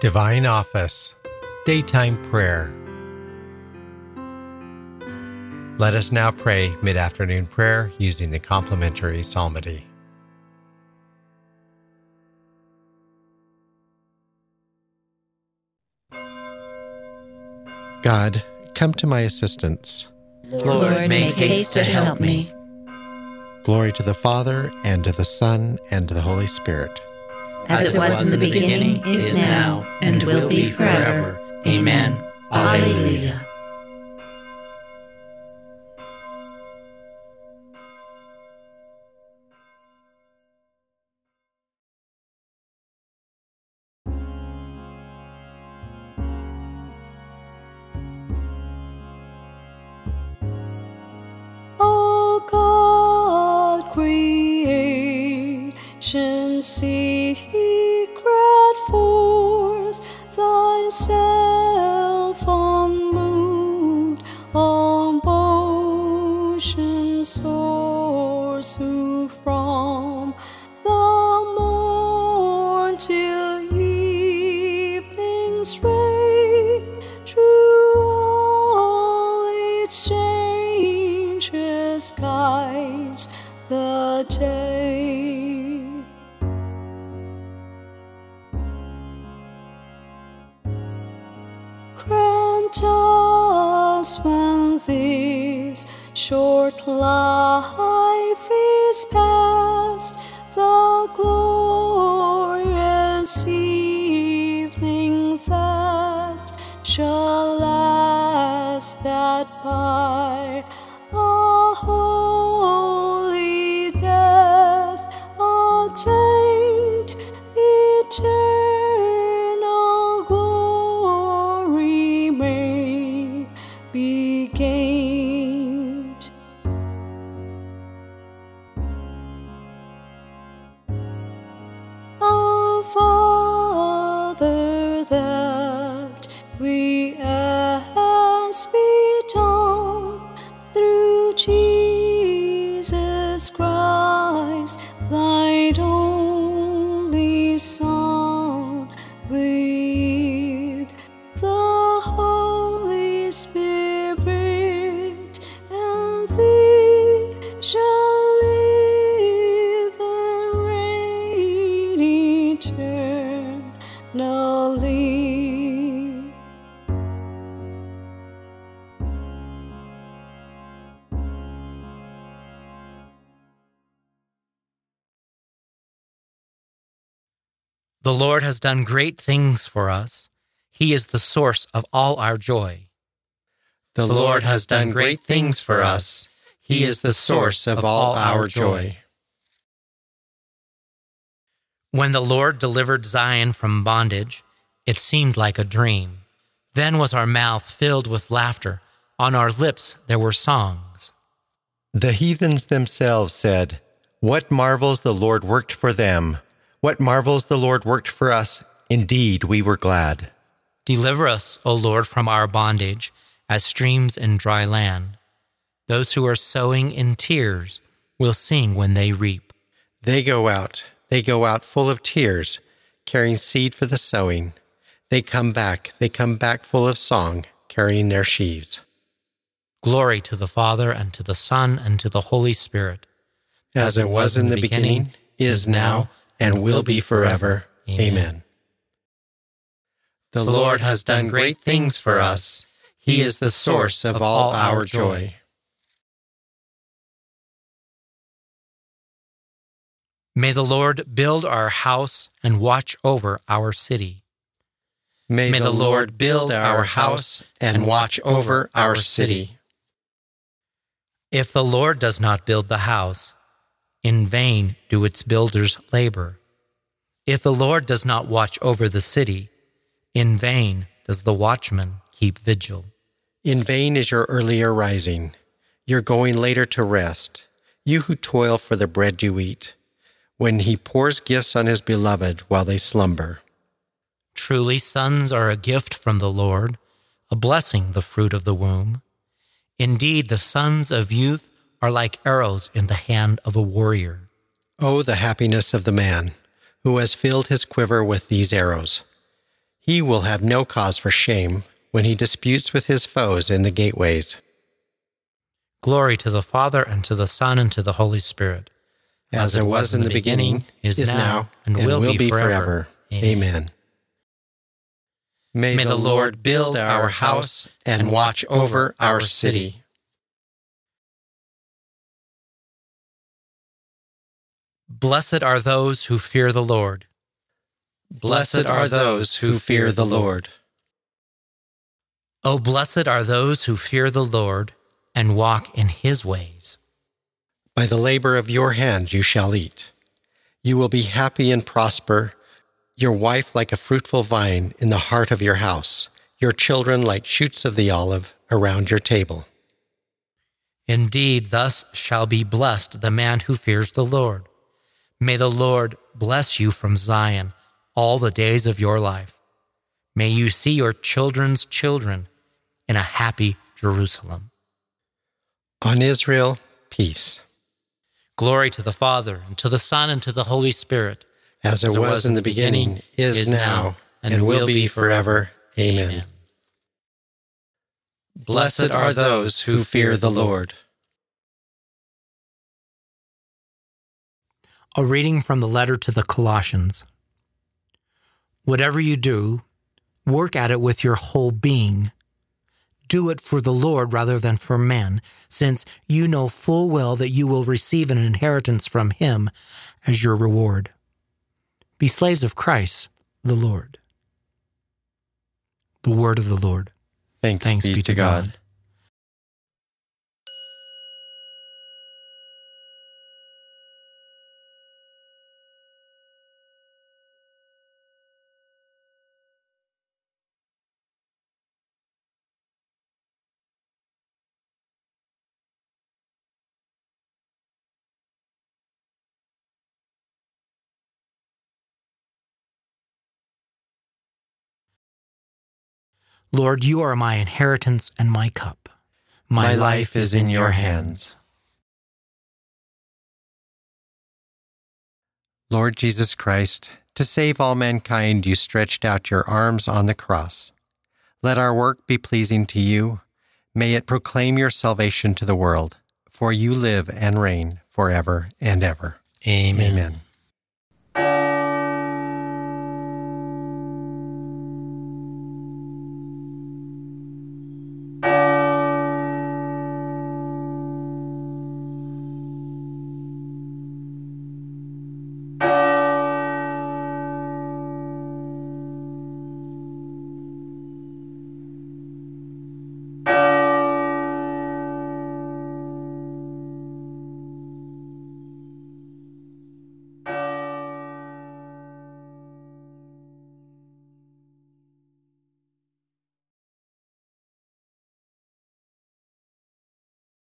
Divine Office, Daytime Prayer. Let us now pray mid afternoon prayer using the complementary psalmody. God, come to my assistance. Lord, make haste to help me. Glory to the Father, and to the Son, and to the Holy Spirit. As it was in the beginning, is now, and will be forever. Amen. Alleluia. O God, creation secret changes guides the day. Grant us when this short life that by a holy death attained eternal glory may be gained. The Lord has done great things for us. He is the source of all our joy. The Lord has done great things for us. He is the source of all our joy. When the Lord delivered Zion from bondage, it seemed like a dream. Then was our mouth filled with laughter, on our lips there were songs. The heathens themselves said, What marvels the Lord worked for them! What marvels the Lord worked for us! Indeed, we were glad. Deliver us, O Lord, from our bondage, as streams in dry land. Those who are sowing in tears will sing when they reap. They go out, they go out full of tears, carrying seed for the sowing. They come back, they come back full of song, carrying their sheaves. Glory to the Father, and to the Son, and to the Holy Spirit. As it was in the beginning, is now, and will be forever. Amen. The Lord has done great things for us. He is the source of all our joy. May the Lord build our house and watch over our city. May, the Lord build our house and watch over our city. If the Lord does not build the house, in vain do its builders labor. If the Lord does not watch over the city, in vain does the watchman keep vigil. In vain is your earlier rising, your going later to rest, you who toil for the bread you eat, when he pours gifts on his beloved while they slumber. Truly, sons are a gift from the Lord, a blessing, the fruit of the womb. Indeed, the sons of youth are like arrows in the hand of a warrior. Oh, the happiness of the man who has filled his quiver with these arrows. He will have no cause for shame when he disputes with his foes in the gateways. Glory to the Father, and to the Son, and to the Holy Spirit. As it was in the beginning, is now, and will be forever. Amen. May the Lord build our house and watch over our city. Blessed are those who fear the Lord. Blessed are those who fear the Lord. O blessed are those who fear the Lord and walk in his ways. By the labor of your hand you shall eat. You will be happy and prosper, your wife like a fruitful vine in the heart of your house, your children like shoots of the olive around your table. Indeed, thus shall be blessed the man who fears the Lord. May the Lord bless you from Zion all the days of your life. May you see your children's children in a happy Jerusalem. On Israel, peace. Glory to the Father, and to the Son, and to the Holy Spirit. As it, was, in the beginning, is, now, and, will be forever. Amen. Blessed are those who fear the Lord. A reading from the letter to the Colossians. Whatever you do, work at it with your whole being. Do it for the Lord rather than for men, since you know full well that you will receive an inheritance from him as your reward. Be slaves of Christ, the Lord. The word of the Lord. Thanks, Thanks be, be, to God. God. Lord, you are my inheritance and my cup. My, my life is in your hands. Lord Jesus Christ, to save all mankind, you stretched out your arms on the cross. Let our work be pleasing to you. May it proclaim your salvation to the world, for you live and reign forever and ever. Amen. Amen.